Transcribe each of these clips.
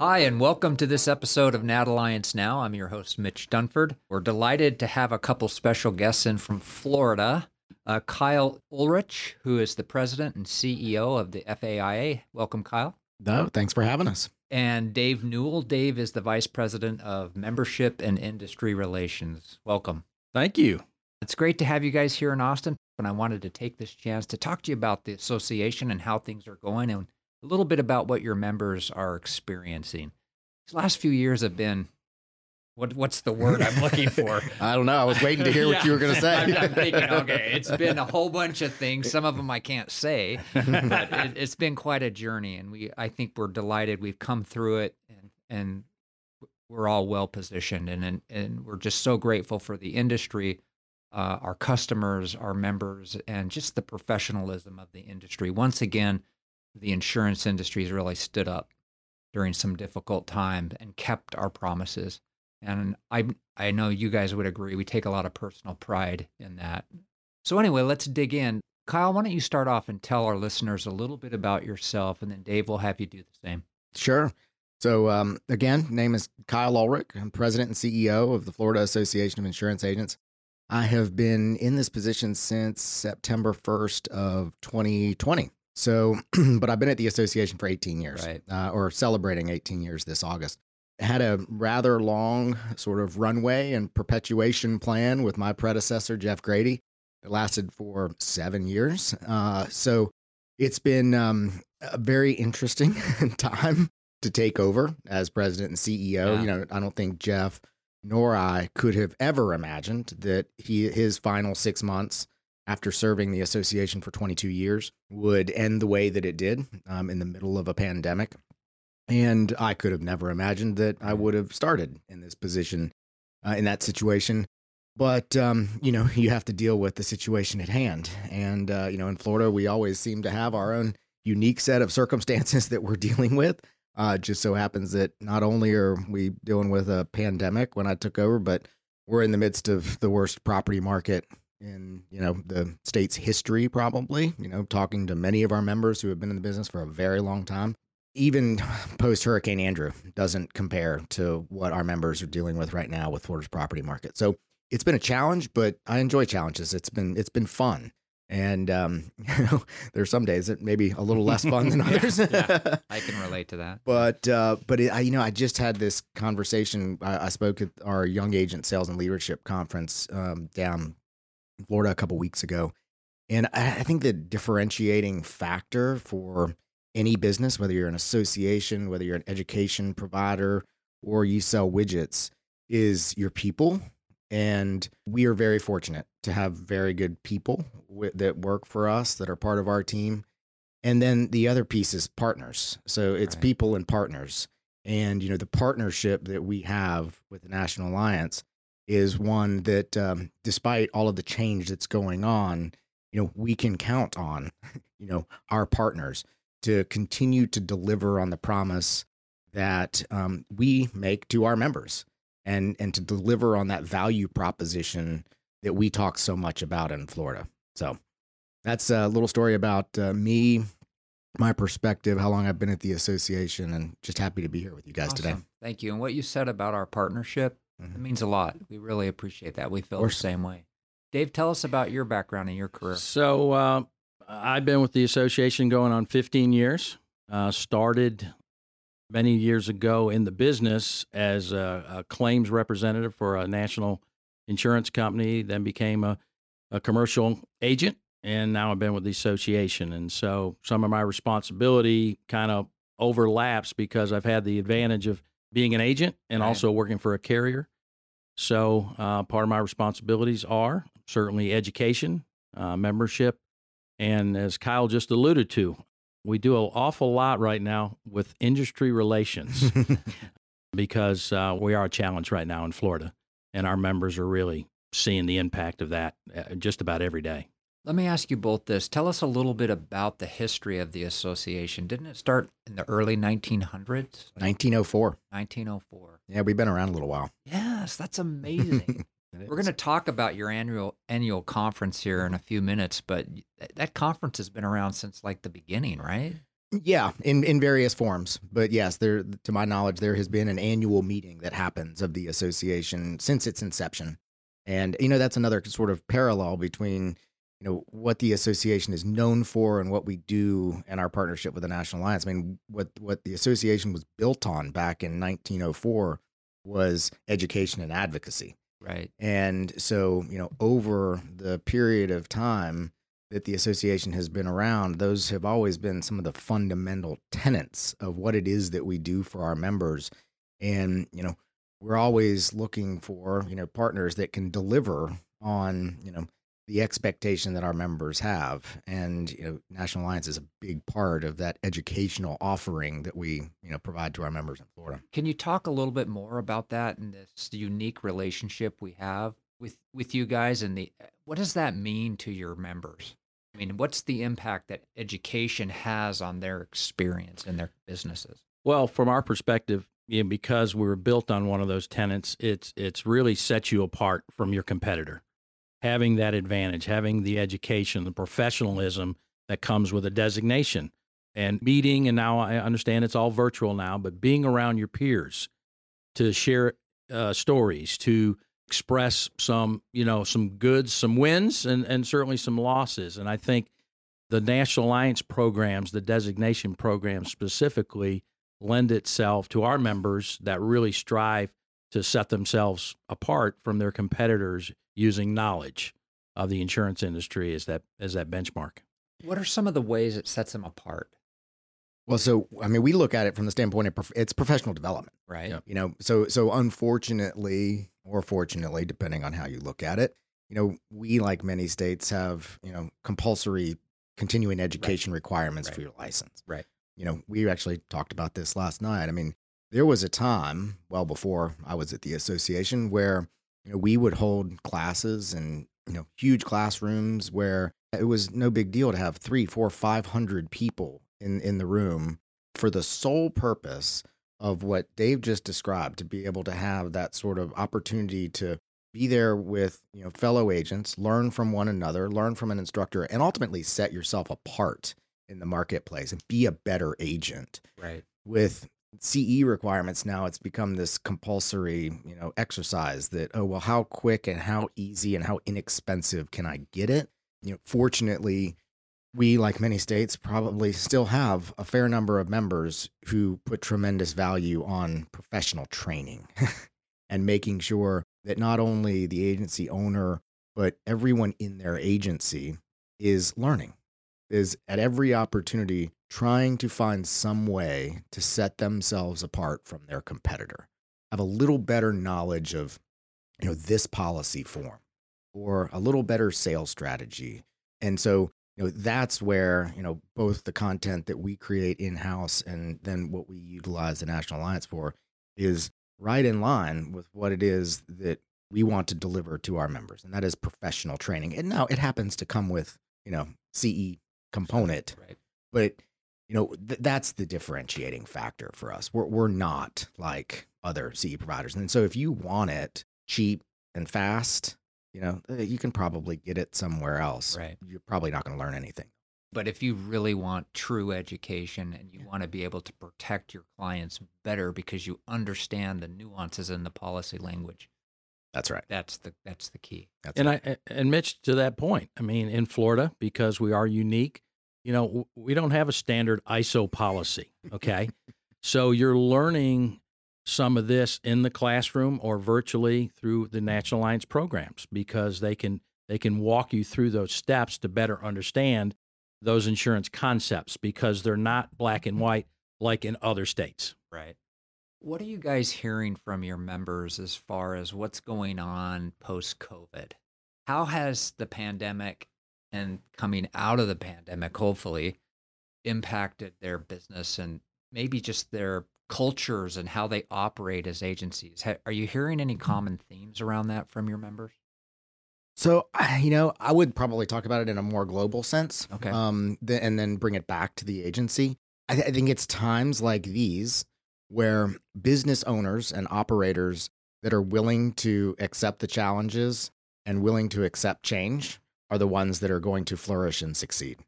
Hi, and welcome to this episode of NAT Alliance Now. I'm your host, Mitch Dunford. We're delighted to have a couple special guests in from Florida. Uh, Kyle Ulrich, who is the president and CEO of the FAIA. Welcome, Kyle. No, thanks for having us. And Dave Newell. Dave is the vice president of membership and industry relations. Welcome. Thank you. It's great to have you guys here in Austin. And I wanted to take this chance to talk to you about the association and how things are going and a little bit about what your members are experiencing. These last few years have been what what's the word I'm looking for? I don't know. I was waiting to hear what you were going to say. I'm, I'm thinking, okay, it's been a whole bunch of things. Some of them I can't say, but it, it's been quite a journey, and we I think we're delighted we've come through it, and and we're all well positioned, and and, and we're just so grateful for the industry, uh, our customers, our members, and just the professionalism of the industry. Once again, the insurance industry has really stood up during some difficult time and kept our promises. And I I know you guys would agree. We take a lot of personal pride in that. So anyway, let's dig in. Kyle, why don't you start off and tell our listeners a little bit about yourself, and then Dave will have you do the same. Sure. So, um, again, name is Kyle Ulrich. I'm president and CEO of the Florida Association of Insurance Agents. I have been in this position since September 1st of 2020. So, but I've been at the association for 18 years, Right. uh, or celebrating 18 years this August. Had a rather long sort of runway and perpetuation plan with my predecessor, Jeff Grady. It lasted for seven years. Uh, so it's been um, a very interesting time to take over as president and CEO. Yeah. You know, I don't think Jeff nor I could have ever imagined that he his final six months after serving the association for 22 years would end the way that it did um, in the middle of a pandemic. And I could have never imagined that I would have started in this position, uh, in that situation. But, um, you know, you have to deal with the situation at hand. And, uh, you know, in Florida, we always seem to have our own unique set of circumstances that we're dealing with. Uh, just so happens that not only are we dealing with a pandemic when I took over, but we're in the midst of the worst property market in you know the state's history probably you know talking to many of our members who have been in the business for a very long time even post hurricane andrew doesn't compare to what our members are dealing with right now with florida's property market so it's been a challenge but i enjoy challenges it's been it's been fun and um you know there's some days that maybe a little less fun than others yeah. I can relate to that. but uh, but it, I, you know, I just had this conversation. I, I spoke at our Young Agent Sales and Leadership Conference um, down Florida a couple weeks ago, and I, think the differentiating factor for any business, whether you're an association, whether you're an education provider, or you sell widgets, is your people. And we are very fortunate to have very good people that work for us that are part of our team. And then the other piece is partners. So it's Right. people and partners. And, you know, the partnership that we have with the National Alliance is one that, um, despite all of the change that's going on, you know, we can count on, you know, our partners to continue to deliver on the promise that um, we make to our members and, and to deliver on that value proposition that we talk so much about in Florida. So that's a little story about uh, me, my perspective, how long I've been at the association, and just happy to be here with you guys today. Thank you. And what you said about our partnership, it Mhm. means a lot. We really appreciate that. We feel the same way. Dave, tell us about your background and your career. So uh, I've been with the association going on 15 years. Uh, started many years ago in the business as a, a claims representative for a national insurance company, then became a, a commercial agent, and now I've been with the association. And so some of my responsibility kind of overlaps because I've had the advantage of being an agent and Right. also working for a carrier. So uh, part of my responsibilities are certainly education, uh, membership, and as Kyle just alluded to, we do an awful lot right now with industry relations because uh, we are a challenge right now in Florida, and our members are really seeing the impact of that uh, just about every day. Let me ask you both this. Tell us a little bit about the history of the association. Didn't it start in the early 1900s? 1904. 1904. Yeah, we've been around a little while. Yes, that's amazing. We're going to talk about your annual annual conference here in a few minutes, but that conference has been around since like the beginning, right? Yeah, in in various forms. But yes, there to my knowledge there has been an annual meeting that happens of the association since its inception. And you know that's another sort of parallel between you know what the association is known for and what we do in our partnership with the National Alliance. I mean, what what the association was built on back in 1904 was education and advocacy. Right. And so, you know, over the period of time that the association has been around, those have always been some of the fundamental tenets of what it is that we do for our members. And, you know, we're always looking for, you know, partners that can deliver on, you know, the expectation that our members have. And, you know, National Alliance is a big part of that educational offering that we, you know, provide to our members in Florida. Can you talk a little bit more about that and this unique relationship we have with with you guys and the what does that mean to your members? I mean, what's the impact that education has on their experience and their businesses? Well, from our perspective, you know, because we were built on one of those tenants, it's it's really sets you apart from your competitor having that advantage, having the education, the professionalism that comes with a designation and meeting. And now I understand it's all virtual now, but being around your peers to share uh, stories, to express some, you know, some goods, some wins, and, and certainly some losses. And I think the National Alliance programs, the designation programs specifically, lend itself to our members that really strive to set themselves apart from their competitors using knowledge of the insurance industry as that as that benchmark. What are some of the ways it sets them apart? Well, so I mean, we look at it from the standpoint of prof- it's professional development, right? Yep. You know, so so unfortunately or fortunately, depending on how you look at it, you know, we like many states have you know compulsory continuing education right. requirements right. for your license. Right. You know, we actually talked about this last night. I mean, there was a time, well before I was at the association, where you know, we would hold classes and you know huge classrooms where it was no big deal to have three, four, five hundred people in in the room for the sole purpose of what Dave just described to be able to have that sort of opportunity to be there with you know fellow agents, learn from one another, learn from an instructor, and ultimately set yourself apart in the marketplace and be a better agent. Right. With CE requirements now it's become this compulsory, you know, exercise that oh well how quick and how easy and how inexpensive can I get it? You know, fortunately we like many states probably still have a fair number of members who put tremendous value on professional training and making sure that not only the agency owner but everyone in their agency is learning is at every opportunity trying to find some way to set themselves apart from their competitor, have a little better knowledge of you know this policy form or a little better sales strategy. And so, you know, that's where, you know, both the content that we create in-house and then what we utilize the National Alliance for is right in line with what it is that we want to deliver to our members. And that is professional training. And now it happens to come with, you know, CE component. Right. But you know th- that's the differentiating factor for us. We're we're not like other CE providers, and so if you want it cheap and fast, you know eh, you can probably get it somewhere else. Right. You're probably not going to learn anything. But if you really want true education and you want to be able to protect your clients better because you understand the nuances in the policy language, that's right. That's the that's the key. That's and right. I and Mitch to that point, I mean, in Florida because we are unique, you know, we don't have a standard ISO policy. Okay, so you're learning some of this in the classroom or virtually through the National Alliance programs because they can they can walk you through those steps to better understand those insurance concepts because they're not black and white like in other states. Right. What are you guys hearing from your members as far as what's going on post COVID? How has the pandemic and coming out of the pandemic, hopefully, impacted their business and maybe just their cultures and how they operate as agencies? Are you hearing any common themes around that from your members? So, you know, I would probably talk about it in a more global sense. Okay. Um, th- and then bring it back to the agency. I, th- I think it's times like these where business owners and operators that are willing to accept the challenges and willing to accept change are the ones that are going to flourish and succeed.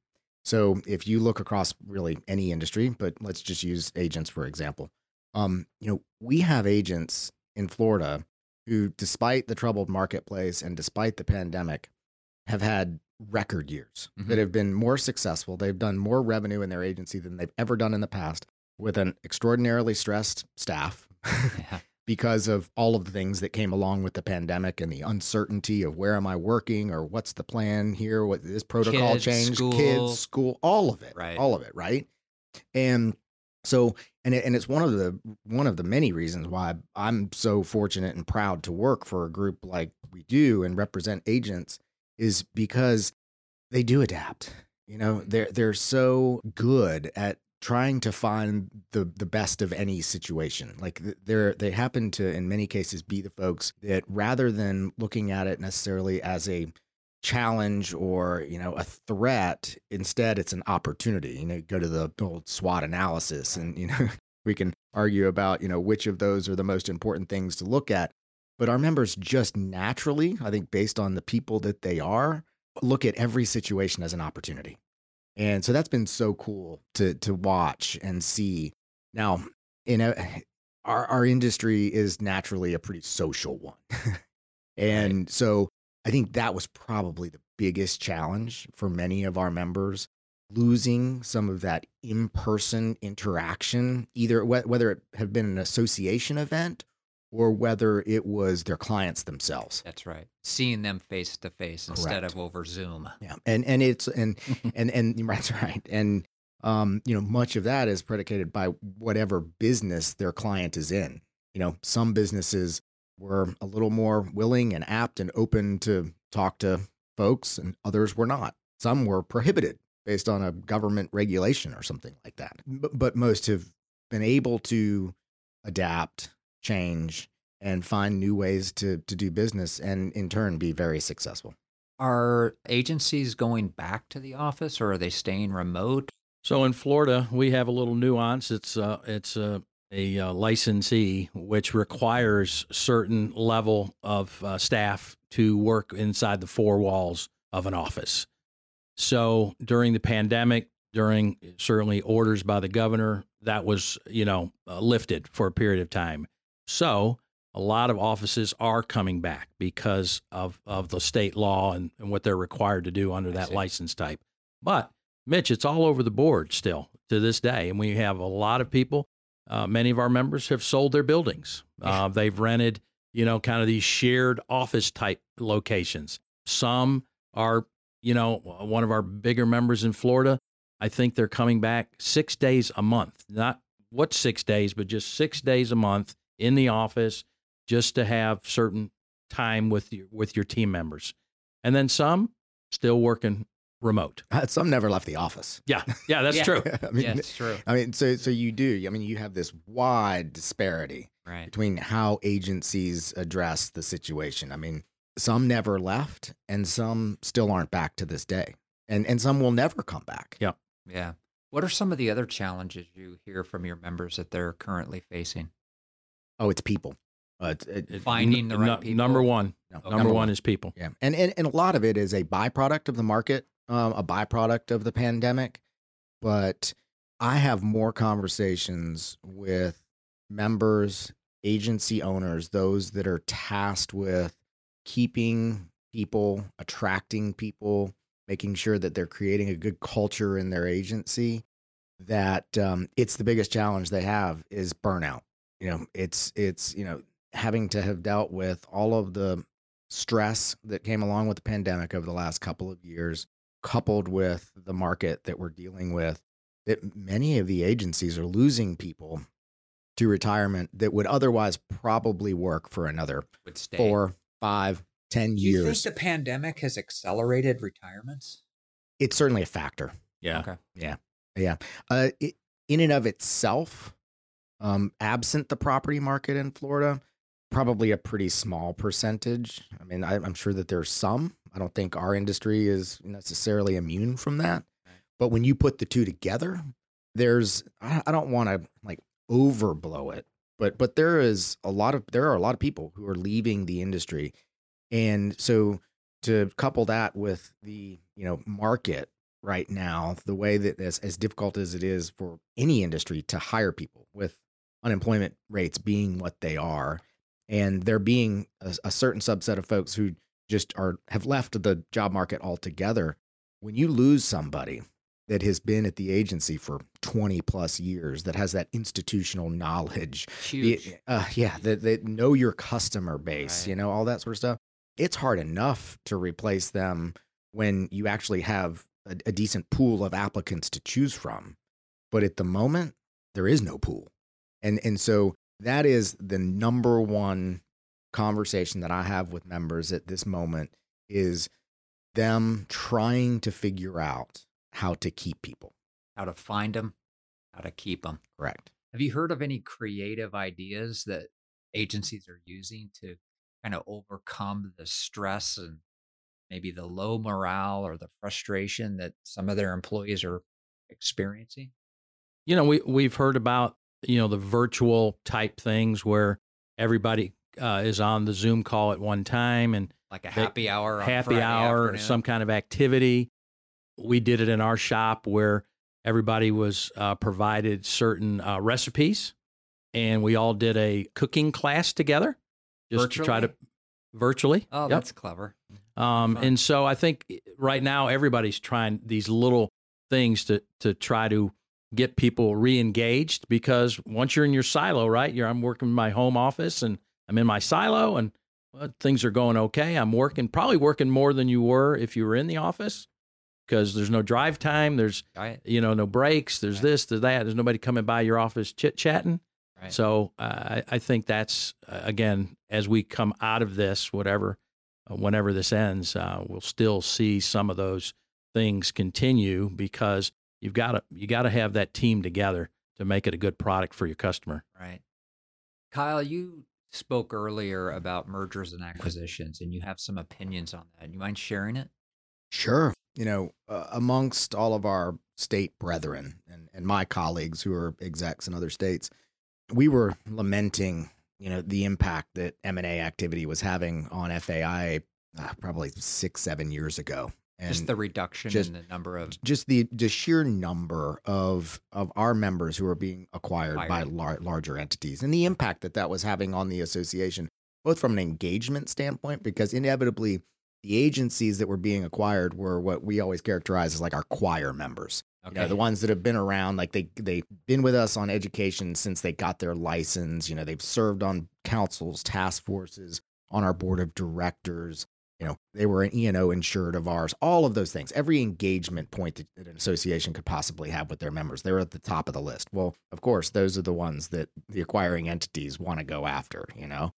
So if you look across really any industry, but let's just use agents for example. Um, you know, we have agents in Florida who, despite the troubled marketplace and despite the pandemic, have had record years Mhm. that have been more successful. They've done more revenue in their agency than they've ever done in the past with an extraordinarily stressed staff Yeah. Because of all of the things that came along with the pandemic and the uncertainty of where am I working or what's the plan here, what this protocol Kids, change, school. kids, school, all of it, Right. all of it, right? And so, and it, and it's one of the one of the many reasons why I'm so fortunate and proud to work for a group like we do and represent agents is because they do adapt. You know, they're they're so good at trying to find the the best of any situation. Like they're they happen to in many cases be the folks that rather than looking at it necessarily as a challenge or you know a threat instead it's an opportunity. You know go to the old swot analysis and you know we can argue about you know which of those are the most important things to look at. But our members just naturally i think based on the people that they are look at every situation as an opportunity and so that's been so cool to to watch and see. Now in a our our industry is naturally a pretty social one. And so i think that was probably the biggest challenge for many of our members losing some of that in-person interaction either wh- whether it had been an association event or whether it was their clients themselves. That's right. Seeing them face to face instead of over Zoom. yeah and and it's and and and that's right. And um you know much of that is predicated by whatever business their client is in. You know some businesses were a little more willing and apt and open to talk to folks and others were not. Some were prohibited based on a government regulation or something like that. But, but most have been able to adapt change and find new ways to to do business and in turn be very successful Are agencies going back to the office or are they staying remote? So in Florida, we have a little nuance. It's uh, it's uh, a uh, licensee which requires certain level of uh, staff to work inside the four walls of an office. So during the pandemic, during certainly orders by the governor, that was you know uh, lifted for a period of time. So a lot of offices are coming back because of of the state law and, and what they're required to do under I that see. license type. But Mitch, it's all over the board still to this day, and we have a lot of people. Uh, many of our members have sold their buildings. Uh, they've rented, you know, kind of these shared office type locations. Some are, you know, one of our bigger members in Florida. I think they're coming back six days a month. Not what six days, but just six days a month in the office, just to have certain time with your with your team members. And then some still working remote. Uh, Some never left the office. Yeah, yeah, that's Yeah. true. I mean, yeah, it's true. I mean, so so you do. I mean, you have this wide disparity Right. between how agencies address the situation. I mean, some never left, and some still aren't back to this day, and and some will never come back. Yeah. Yeah. What are some of the other challenges you hear from your members that they're currently facing? Oh, it's people. Uh, it's, it, It- Finding the right nu- people? Number one, no, number, one, is people. Yeah, and, and and a lot of it is a byproduct of the market, um, a byproduct of the pandemic. But I have more conversations with members, agency owners, those that are tasked with keeping people, attracting people, making sure that they're creating a good culture in their agency. That um, it's the biggest challenge they have is burnout. You know, it's it's you know having to have dealt with all of the stress that came along with the pandemic over the last couple of years, coupled with the market that we're dealing with, that many of the agencies are losing people to retirement that would otherwise probably work for another Would stay. four, five, ten Do you years. think the pandemic has accelerated retirements? it's certainly a factor. Yeah. Okay. Yeah. Yeah. Uh, it, in and of itself, um, absent the property market in Florida, probably a pretty small percentage. I mean, I, I'm sure that there's some. I don't think our industry is necessarily immune from that. But when you put the two together, there's I, I don't want to like overblow it, but but there is a lot of there are a lot of people who are leaving the industry, and so to couple that with the you know market right now, the way that as, as difficult as it is for any industry to hire people with unemployment rates being what they are, and there being a, a certain subset of folks who just are have left the job market altogether. When you lose somebody that has been at the agency for 20 plus years, that has that institutional knowledge, Huge. uh, yeah, that, that know your customer base, Right. you know, all that sort of stuff. It's hard enough to replace them when you actually have a, a decent pool of applicants to choose from. But at the moment, there is no pool. And and so that is the number one conversation that I have with members at this moment is them trying to figure out how to keep people. how to find them, how to keep them. Correct. Have you heard of any creative ideas that agencies are using to kind of overcome the stress and maybe the low morale or the frustration that some of their employees are experiencing? You know, we we've heard about you know the virtual type things where everybody uh, is on the Zoom call at one time and Like a They- happy hour, on happy Friday hour, afternoon? some kind of activity. We did it in our shop where everybody was uh, provided certain uh, recipes, and we all did a cooking class together, just to try to virtually. Oh, Yep. that's clever. Um, and so I think right now everybody's trying these little things to to try to get people re-engaged because once you're in your silo, right? You're I'm working in my home office and I'm in my silo and well, things are going okay. I'm working probably working more than you were if you were in the office because there's no drive time. There's Right. you know no breaks. There's Right. this, there's that. There's nobody coming by your office chit chatting. Right. So uh, I, I think that's uh, again as we come out of this, whatever, uh, whenever this ends, uh, we'll still see some of those things continue because you've got to you got to have that team together to make it a good product for your customer. Right. Kyle, you spoke earlier about mergers and acquisitions, and you have some opinions on that. You mind sharing it? Sure. You know, uh, amongst all of our state brethren and, and my colleagues who are execs in other states, we were lamenting, you know, the impact that M&A activity was having on FAI uh, probably six, seven years ago. Just the reduction just- in the number of just the the sheer number of of our members who are being acquired by lar- larger entities and the impact that that was having on the association both from an engagement standpoint because inevitably the agencies that were being acquired were what we always characterize as like our choir members. You know, okay, the ones that have been around like they they've been with us on education since they got their license. You know they've served on councils task forces on our board of directors you know they were an e&o insured of ours all of those things every engagement point that, that an association could possibly have with their members they're at the top of the list. Well of course those are the ones that the acquiring entities want to go after you know?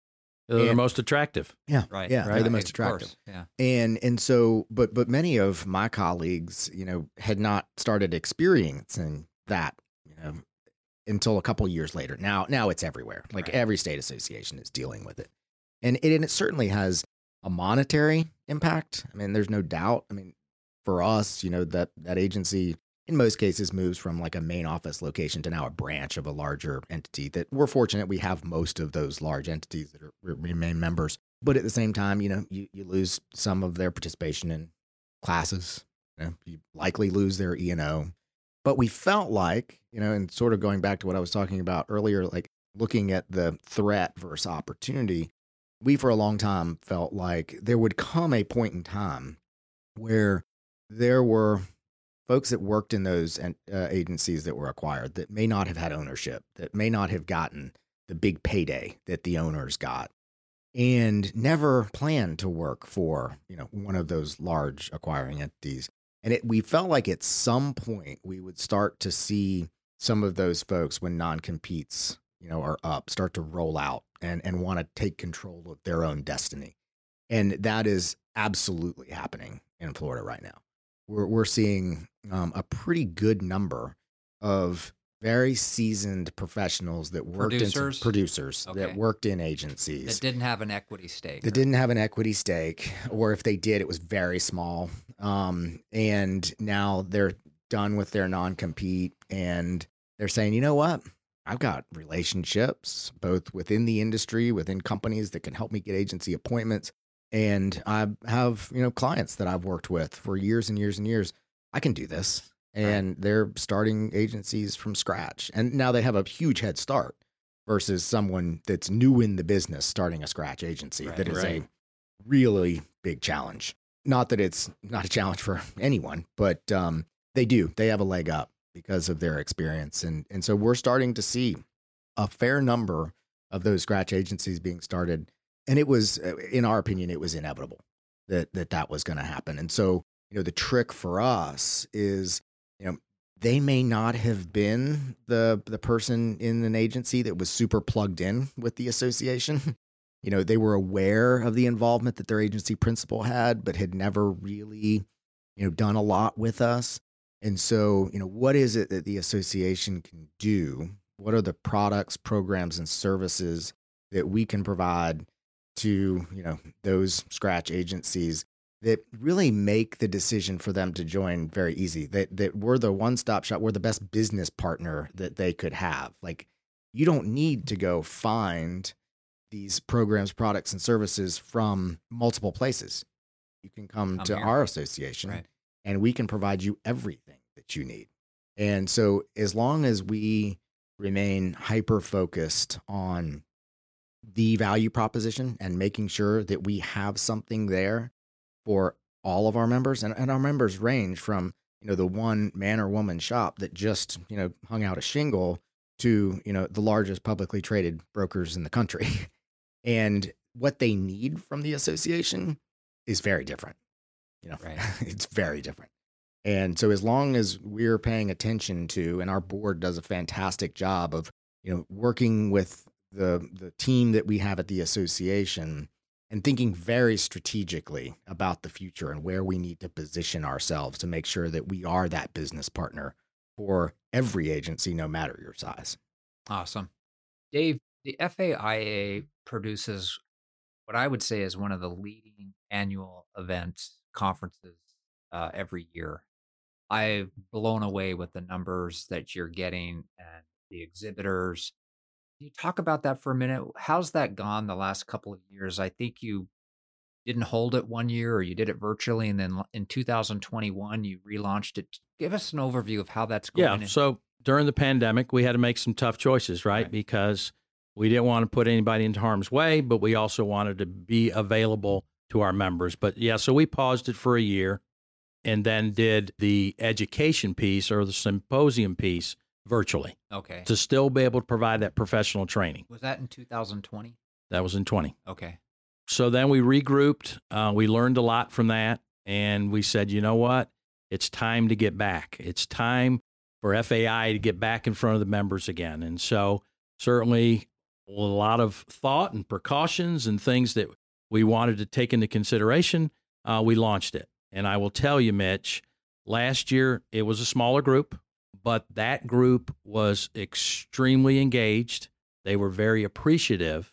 They're the most attractive. yeah right, yeah they're right, the most of attractive. course, Yeah, and and so but but many of my colleagues you know had not started experiencing that you know until a couple years later. Now now it's everywhere. Like Right. every state association is dealing with it. And it, and it certainly has a monetary impact i mean there's no doubt i mean for us you know that that agency in most cases moves from like a main office location to now a branch of a larger entity that we're fortunate we have most of those large entities that are, remain members but at the same time, you know, you, you lose some of their participation in classes. You, know, you likely lose their E and O. But we felt like, you know, and sort of going back to what I was talking about earlier, like looking at the threat versus opportunity, we for a long time felt like there would come a point in time where there were folks that worked in those uh, agencies that were acquired that may not have had ownership, that may not have gotten the big payday that the owners got and never planned to work for you know one of those large acquiring entities. And it we felt like at some point we would start to see some of those folks when non-competes you know are up start to roll out and and want to take control of their own destiny and that is absolutely happening in Florida right now we're we're seeing um, a pretty good number of very seasoned professionals that worked Producers? in producers Okay. that worked in agencies that didn't have an equity stake. that or- didn't have an equity stake, or if they did, it was very small. Um, and now they're done with their non compete and they're saying, you know what? I've got relationships both within the industry, within companies that can help me get agency appointments. And I have, you know, clients that I've worked with for years and years and years. I can do this. And they're starting agencies from scratch. And now they have a huge head start versus someone that's new in the business starting a scratch agency Right. that is Right. a really big challenge. Not that it's not a challenge for anyone, but um, they do. They have a leg up because of their experience. And, and so we're starting to see a fair number of those scratch agencies being started. And it was, uh, in our opinion, it was inevitable that that, that was going to happen. And so, you know, the trick for us is, you know, they may not have been the the person in an agency that was super plugged in with the association. You know, they were aware of the involvement that their agency principal had, but had never really, you know, done a lot with us. And so, you know, what is it that the association can do? What are the products, programs, and services that we can provide to, you know, those scratch agencies that really make the decision for them to join very easy. That that we're the one-stop shop, we're the best business partner that they could have. Like you don't need to go find these programs, products, and services from multiple places. You can come Come to here. our association Right. And we can provide you everything that you need. And so, as long as we remain hyper focused on the value proposition and making sure that we have something there for all of our members, and, and our members range from you know the one man or woman shop that just you know hung out a shingle to you know the largest publicly traded brokers in the country, and what they need from the association is very different. You know, Right. it's very different. And so as long as we're paying attention to and our board does a fantastic job of, you know, working with the the team that we have at the association and thinking very strategically about the future and where we need to position ourselves to make sure that we are that business partner for every agency no matter your size. Awesome. Dave, the FAIA produces what I would say is one of the leading annual events, conferences uh, every year. I've blown away with the numbers that you're getting and the exhibitors. Can you talk about that for a minute? How's that gone the last couple of years? I think you didn't hold it one year or you did it virtually. And then in 2021, you relaunched it. Give us an overview of how that's going. Yeah. So during the pandemic, we had to make some tough choices, right? Right. Because we didn't want to put anybody into harm's way, but we also wanted to be available to our members. But yeah, so we paused it for a year and then did the education piece or the symposium piece virtually okay. to still be able to provide that professional training. Was that in 2020? That was in 20. Okay. So then we regrouped. Uh, we learned a lot from that. And we said, you know what? It's time to get back. It's time for FAI to get back in front of the members again. And so, certainly, a lot of thought and precautions and things that we wanted to take into consideration, uh, we launched it. And I will tell you, Mitch, last year it was a smaller group, but that group was extremely engaged. They were very appreciative.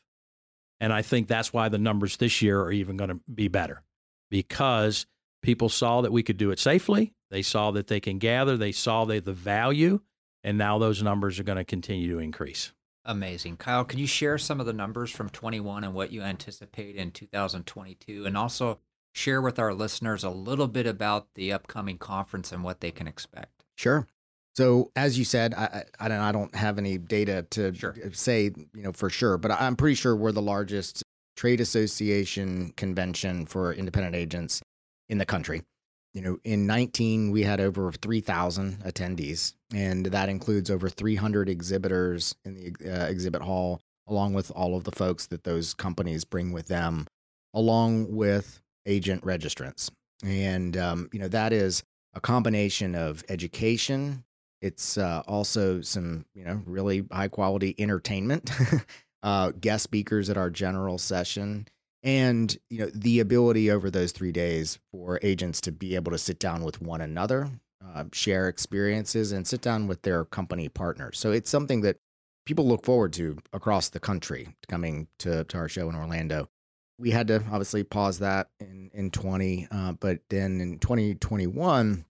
And I think that's why the numbers this year are even going to be better because people saw that we could do it safely. They saw that they can gather, they saw the, the value, and now those numbers are going to continue to increase. Amazing. Kyle, can you share some of the numbers from 21 and what you anticipate in 2022? And also share with our listeners a little bit about the upcoming conference and what they can expect. Sure. So as you said, I, I, don't- I don't have any data to Sure. say, you know, for sure, but I'm pretty sure we're the largest trade association convention for independent agents in the country. You know, in 19, we had over 3,000 attendees, and that includes over 300 exhibitors in the uh, exhibit hall, along with all of the folks that those companies bring with them, along with agent registrants. And, um, you know, that is a combination of education. It's uh, also some, you know, really high quality entertainment, uh, guest speakers at our general session, and you know the ability over those three days for agents to be able to sit down with one another, uh, share experiences, and sit down with their company partners. So it's something that people look forward to across the country coming to, to our show in Orlando. We had to obviously pause that in in 20, uh, but then in 2021,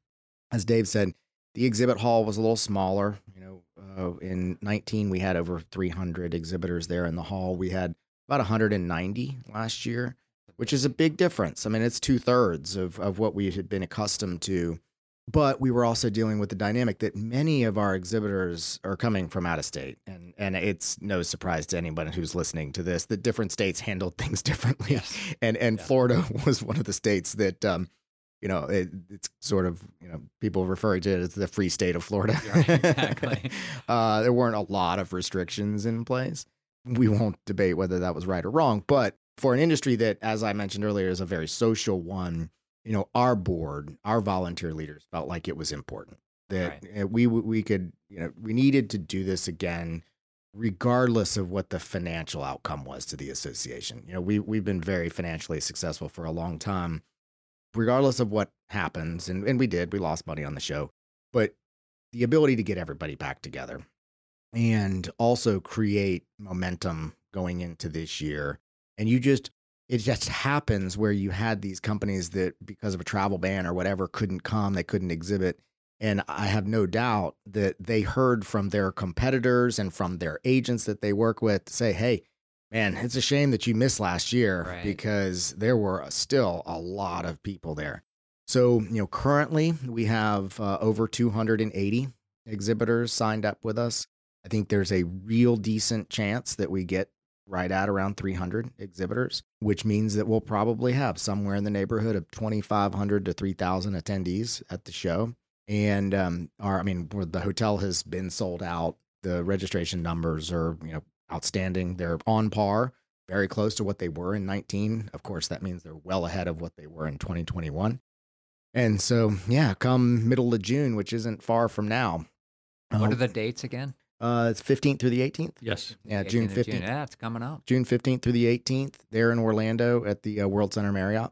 as Dave said, the exhibit hall was a little smaller. You know, uh, in 19 we had over 300 exhibitors there in the hall. We had about 190 last year, which is a big difference. I mean, it's two thirds of of what we had been accustomed to but we were also dealing with the dynamic that many of our exhibitors are coming from out of state and and it's no surprise to anyone who's listening to this that different states handled things differently Yes. and and Yeah. Florida was one of the states that um you know it, it's sort of you know people referring to it as the free state of Florida exactly. uh there weren't a lot of restrictions in place we won't debate whether that was right or wrong but for an industry that as I mentioned earlier is a very social one you know, our board, our volunteer leaders felt like it was important that uh, we we could, you know, we needed to do this again, regardless of what the financial outcome was to the association. You know, we we've been very financially successful for a long time, regardless of what happens, and and we did, we lost money on the show, but the ability to get everybody back together and also create momentum going into this year, and you just it just happens where you had these companies that because of a travel ban or whatever couldn't come they couldn't exhibit. And i have no doubt that they heard from their competitors and from their agents that they work with to say hey man it's a shame that you missed last year Right. because there were still a lot of people there. So you know currently we have uh, over 280 exhibitors signed up with us i think there's a real decent chance that we get right at around 300 exhibitors, which means that we'll probably have somewhere in the neighborhood of 2,500 to 3,000 attendees at the show. And um, our, I mean, the hotel has been sold out. The registration numbers are, you know, outstanding. They're on par, very close to what they were in 19. Of course, that means they're well ahead of what they were in 2021. And so, yeah, come middle of June, which isn't far from now. What uh, are the dates again? Uh, it's 15th through the 18th. Yes. Yeah, 18th June of 15th. Yeah, it's coming up. June 15th through the 18th there in Orlando at the uh, World Center Marriott.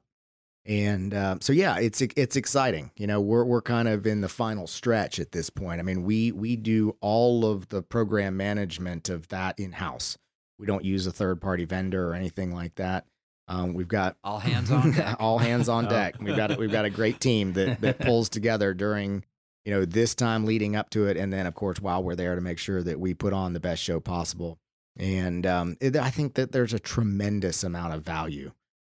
And um, so yeah, it's it's exciting. You know, we're we're kind of in the final stretch at this point. I mean, we we do all of the program management of that in house. We don't use a third party vendor or anything like that. Um, we've got All hands on deck. all hands on Oh. deck. We've got we've got a great team that that pulls together during you know this time leading up to it, and then of course while we're there to make sure that we put on the best show possible. And um, it, I think that there's a tremendous amount of value,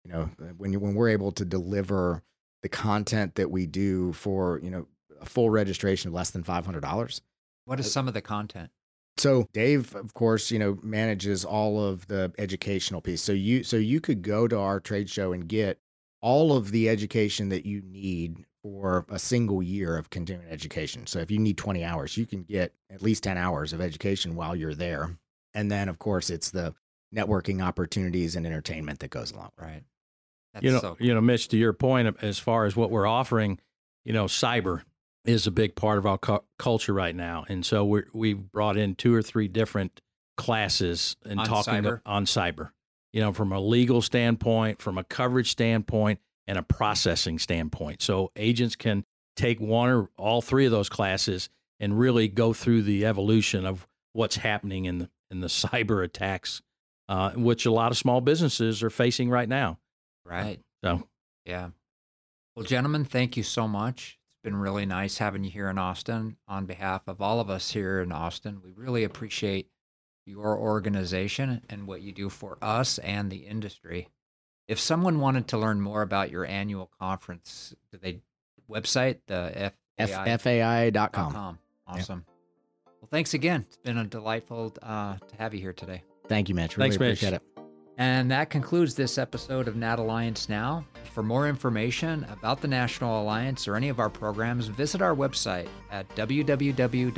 you know, when you when we're able to deliver the content that we do for you know a full registration of less than five hundred dollars. What is some of the content? So Dave, of course, you know, manages all of the educational piece. So you so you could go to our trade show and get all of the education that you need for a single year of continuing education. So if you need 20 hours, you can get at least 10 hours of education while you're there. And then of course it's the networking opportunities and entertainment that goes along. Right. That's you know, so you know, Mitch, to your point, as far as what we're offering, you know, cyber is a big part of our cu- culture right now, and so we we've brought in two or three different classes and On talking cyber? on cyber. You know, from a legal standpoint, from a coverage standpoint, and a processing standpoint. So agents can take one or all three of those classes and really go through the evolution of what's happening in the in the cyber attacks, uh, which a lot of small businesses are facing right now. right. So Yeah. Well, gentlemen, thank you so much. It's been really nice having you here in Austin. On behalf of all of us here in Austin, we really appreciate your organization and what you do for us and the industry. If someone wanted to learn more about your annual conference, do they website the F- FAI? FAI.com. com. Awesome. Well, thanks again. It's been a delightful uh, to have you here today. Thank you, Mitch. Really Thanks, Mitch. appreciate it. And that concludes this episode of Nat Alliance Now. For more information about the National Alliance or any of our programs, visit our website at www.scic.com.